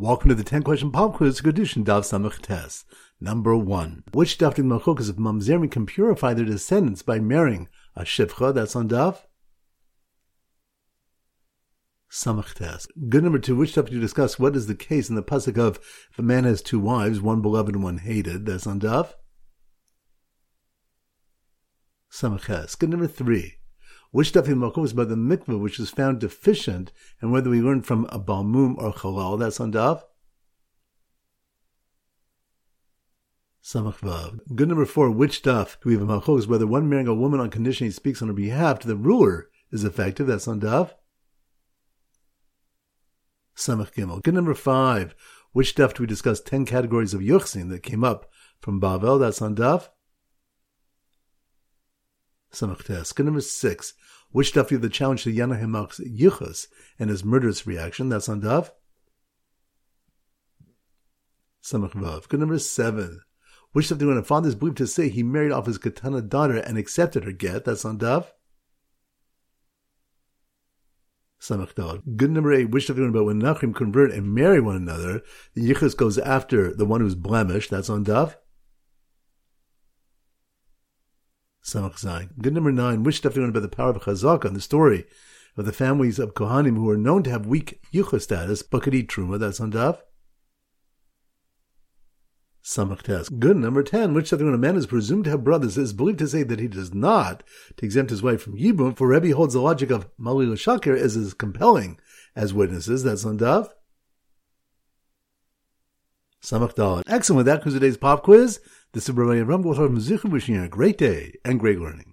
Welcome to the 10 question pop quiz Kiddushin Daf Samach Tes. Number 1. Which Daf in Machlokes of Mamzerim can purify their descendants by marrying a Shifcha? That's on Daf. Samach. Good number 2. Which Daf you discuss what is the case in the Pasuk of if a man has two wives, one beloved and one hated? That's on Daf. Samach. Good number 3 which stuff in Makom is about the mikveh, which is found deficient, and whether we learn from a balmum or halal. That's on Daf. Samach Vav. Good number four. Which stuff do we have a machos? Whether one marrying a woman on condition he speaks on her behalf to the ruler is effective. That's on Daf. Samach Gimel. Good number five. Which stuff do we discuss? Ten categories of yuchsin that came up from Bavel. That's on Daf. Samach Good number six. Which stuff you the challenge to Yannai HaMelech's Yichus and his murderous reaction? That's on Daf. Samach Vav. Good number seven. Which you want a father is believed to say he married off his katana daughter and accepted her get? That's on Dal. Good number eight. Which want about when Nachrim convert and marry one another? The Yichus goes after the one who's blemished. That's on Daf. Samach Zayin. Good number nine, which stuff do about the power of Chazaka and the story of the families of Kohanim who are known to have weak Yucha status, but could eat Truma, that's on Daf. Samach Tes. Good number ten, which stuff do a man is presumed to have brothers is believed to say that he does not to exempt his wife from Yibum, for Rebbe holds the logic of Ma li l'shaker as as compelling as witnesses, that's on Daf. Samach Dalet. Excellent. That concludes today's pop quiz. This is Gothar wishing you a great day and great learning.